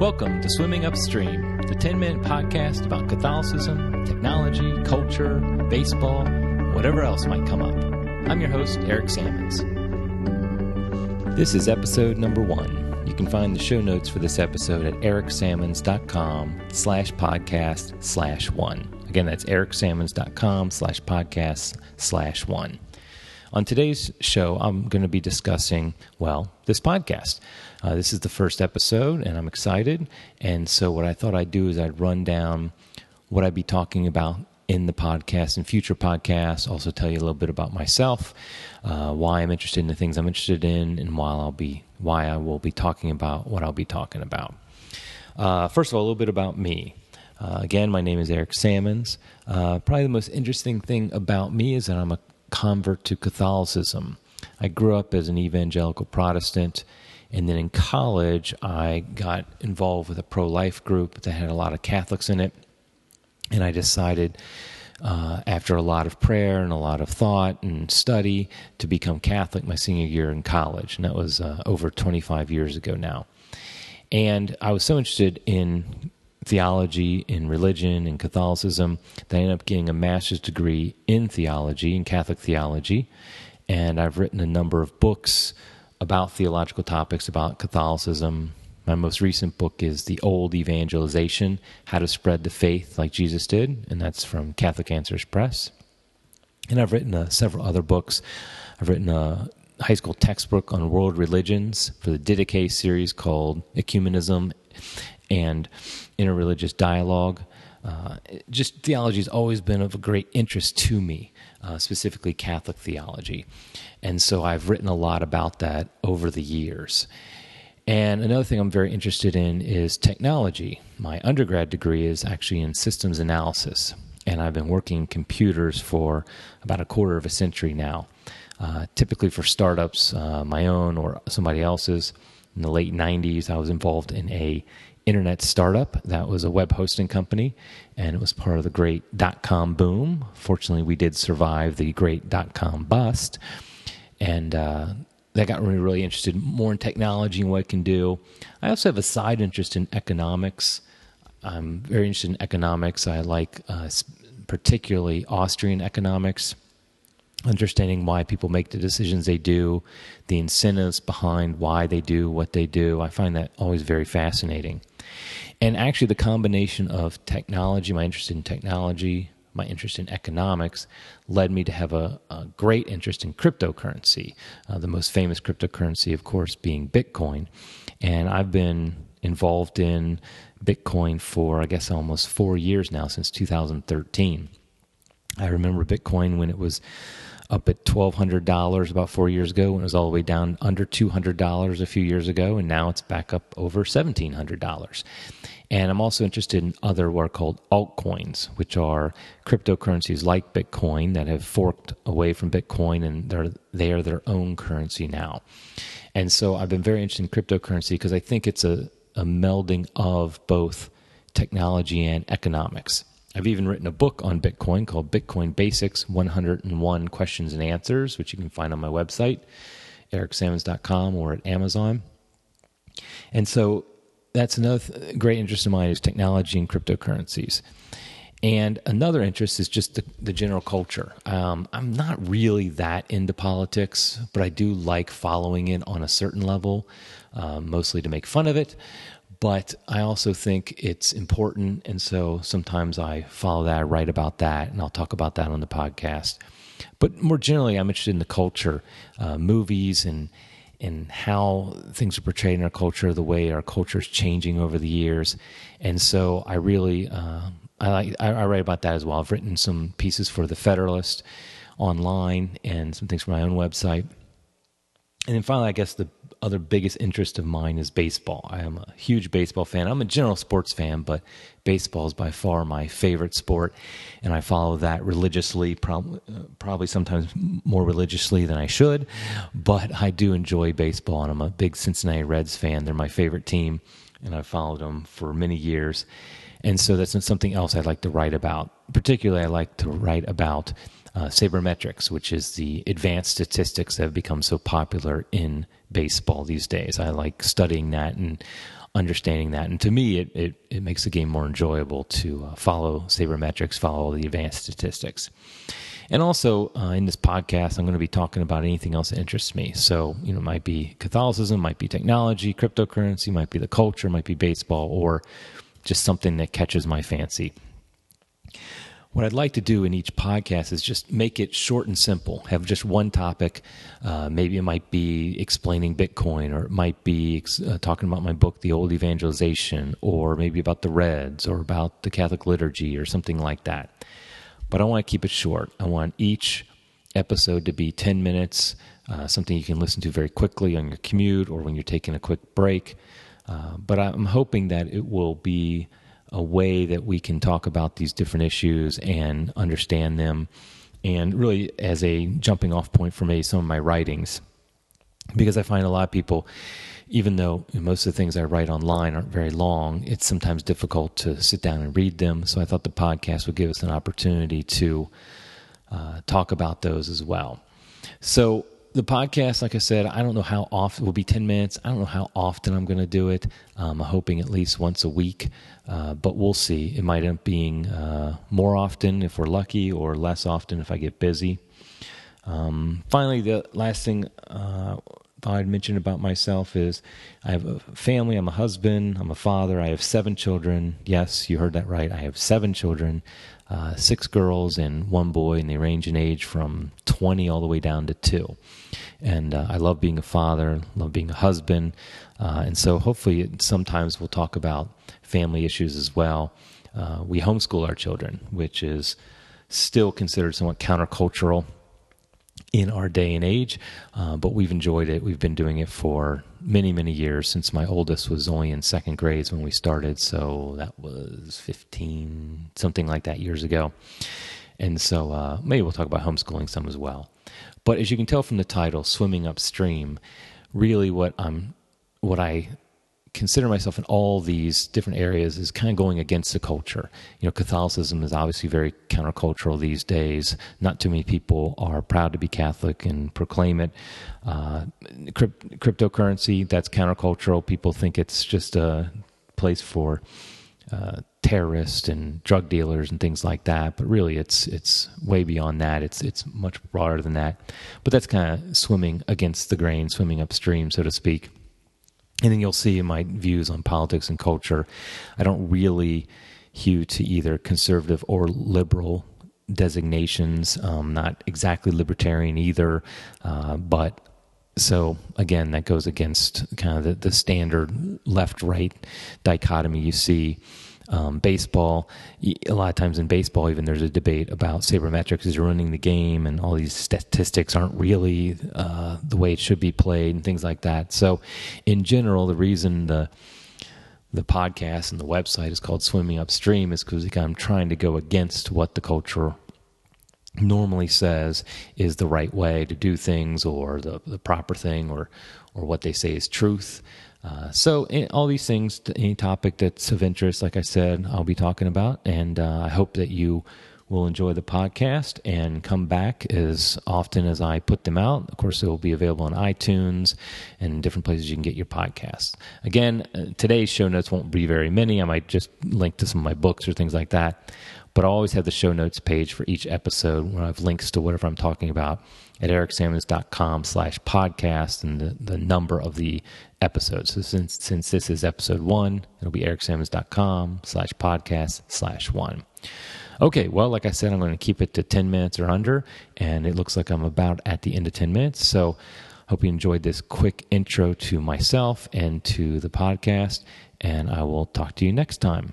Welcome to Swimming Upstream, the 10 minute podcast about Catholicism, technology, culture, baseball, whatever else might come up. I'm your host, Eric Sammons. This is episode number one. You can find the show notes for this episode at ericsammons.com slash podcast slash one. Again, that's ericsammons.com slash podcast slash one. On today's show, I'm going to be discussing, well, this podcast. Uh, this is the first episode, and I'm excited. And so, what I thought I'd do is I'd run down what I'd be talking about in the podcast and future podcasts. Also, tell you a little bit about myself, uh, why I'm interested in the things I'm interested in, and why I'll be why I will be talking about what I'll be talking about. Uh, first of all, a little bit about me. Uh, again, my name is Eric Sammons. Uh, probably the most interesting thing about me is that I'm a convert to Catholicism. I grew up as an evangelical Protestant, and then in college, I got involved with a pro life group that had a lot of Catholics in it. And I decided, uh, after a lot of prayer and a lot of thought and study, to become Catholic my senior year in college. And that was uh, over 25 years ago now. And I was so interested in theology, in religion, and Catholicism, I ended up getting a master's degree in theology, in Catholic theology. And I've written a number of books about theological topics, about Catholicism. My most recent book is The Old Evangelization How to Spread the Faith Like Jesus Did, and that's from Catholic Answers Press. And I've written uh, several other books. I've written a high school textbook on world religions for the Didache series called Ecumenism and interreligious dialogue. Uh, just theology has always been of great interest to me, uh, specifically Catholic theology. And so I've written a lot about that over the years. And another thing I'm very interested in is technology. My undergrad degree is actually in systems analysis, and I've been working computers for about a quarter of a century now. Uh, typically for startups, uh, my own or somebody else's. In the late 90s, I was involved in a internet startup that was a web hosting company, and it was part of the great dot com boom. Fortunately, we did survive the great dot com bust, and uh, that got me really interested more in technology and what it can do. I also have a side interest in economics. I'm very interested in economics. I like uh, particularly Austrian economics understanding why people make the decisions they do, the incentives behind why they do what they do. I find that always very fascinating. And actually, the combination of technology, my interest in technology, my interest in economics, led me to have a, a great interest in cryptocurrency. Uh, the most famous cryptocurrency, of course, being Bitcoin. And I've been involved in Bitcoin for, I guess, almost four years now, since 2013. I remember Bitcoin when it was up at $1,200 about four years ago, and it was all the way down under $200 a few years ago, and now it's back up over $1,700. And I'm also interested in other what are called altcoins, which are cryptocurrencies like Bitcoin that have forked away from Bitcoin and they're they are their own currency now. And so I've been very interested in cryptocurrency because I think it's a, a melding of both technology and economics. I've even written a book on Bitcoin called Bitcoin Basics 101 Questions and Answers, which you can find on my website, ericsammons.com or at Amazon. And so that's another th- great interest of mine is technology and cryptocurrencies. And another interest is just the, the general culture. Um, I'm not really that into politics, but I do like following it on a certain level, um, mostly to make fun of it but I also think it's important. And so sometimes I follow that, I write about that, and I'll talk about that on the podcast. But more generally, I'm interested in the culture, uh, movies, and and how things are portrayed in our culture, the way our culture is changing over the years. And so I really uh, I like I, I write about that as well. I've written some pieces for the Federalist online and some things for my own website. And then finally, I guess the other biggest interest of mine is baseball. I am a huge baseball fan. I'm a general sports fan, but baseball is by far my favorite sport, and I follow that religiously, probably, uh, probably sometimes more religiously than I should. But I do enjoy baseball, and I'm a big Cincinnati Reds fan. They're my favorite team, and I've followed them for many years. And so that's something else I'd like to write about. Particularly, I like to write about uh, sabermetrics, which is the advanced statistics that have become so popular in baseball these days. I like studying that and understanding that. And to me, it, it, it makes the game more enjoyable to uh, follow sabermetrics, follow the advanced statistics. And also uh, in this podcast, I'm going to be talking about anything else that interests me. So, you know, it might be Catholicism, might be technology, cryptocurrency, might be the culture, might be baseball, or just something that catches my fancy. What I'd like to do in each podcast is just make it short and simple. Have just one topic. Uh, maybe it might be explaining Bitcoin, or it might be uh, talking about my book, The Old Evangelization, or maybe about the Reds, or about the Catholic liturgy, or something like that. But I want to keep it short. I want each episode to be 10 minutes, uh, something you can listen to very quickly on your commute or when you're taking a quick break. Uh, but I'm hoping that it will be a way that we can talk about these different issues and understand them, and really as a jumping off point for me, some of my writings. Because I find a lot of people, even though most of the things I write online aren't very long, it's sometimes difficult to sit down and read them. So I thought the podcast would give us an opportunity to uh, talk about those as well. So the podcast, like I said, I don't know how often. It will be ten minutes. I don't know how often I'm going to do it. Um, I'm hoping at least once a week, uh, but we'll see. It might end up being uh, more often if we're lucky, or less often if I get busy. Um, finally, the last thing uh, I'd mention about myself is I have a family. I'm a husband. I'm a father. I have seven children. Yes, you heard that right. I have seven children uh, six girls and one boy, and they range in age from 20 all the way down to two. And uh, I love being a father, love being a husband. Uh, and so hopefully, sometimes we'll talk about family issues as well. Uh, we homeschool our children, which is still considered somewhat countercultural in our day and age, uh, but we've enjoyed it. We've been doing it for many, many years since my oldest was only in second grades when we started. So that was 15, something like that years ago. And so uh, maybe we'll talk about homeschooling some as well. But as you can tell from the title, Swimming Upstream, really what I'm, what I consider myself in all these different areas is kind of going against the culture. You know, Catholicism is obviously very countercultural these days. Not too many people are proud to be Catholic and proclaim it. Uh, crypt- cryptocurrency, that's countercultural. People think it's just a place for uh, terrorists and drug dealers and things like that. But really, it's it's way beyond that. It's it's much broader than that. But that's kind of swimming against the grain, swimming upstream, so to speak. And then you'll see my views on politics and culture, I don't really hew to either conservative or liberal designations. Um, not exactly libertarian either, uh, but so again, that goes against kind of the, the standard left right dichotomy you see um, baseball, a lot of times in baseball, even there's a debate about sabermetrics is ruining the game, and all these statistics aren't really uh, the way it should be played, and things like that. So, in general, the reason the the podcast and the website is called Swimming Upstream is because I'm trying to go against what the culture normally says is the right way to do things or the, the proper thing or or what they say is truth. Uh, so, all these things, any topic that's of interest, like I said, I'll be talking about. And uh, I hope that you will enjoy the podcast and come back as often as I put them out. Of course, it will be available on iTunes and different places you can get your podcasts. Again, uh, today's show notes won't be very many. I might just link to some of my books or things like that. But I always have the show notes page for each episode where I have links to whatever I'm talking about at ericsammons.com slash podcast and the, the number of the episodes. So since, since this is episode one, it'll be ericsammons.com slash podcast slash one. Okay, well, like I said, I'm going to keep it to 10 minutes or under, and it looks like I'm about at the end of 10 minutes. So hope you enjoyed this quick intro to myself and to the podcast, and I will talk to you next time.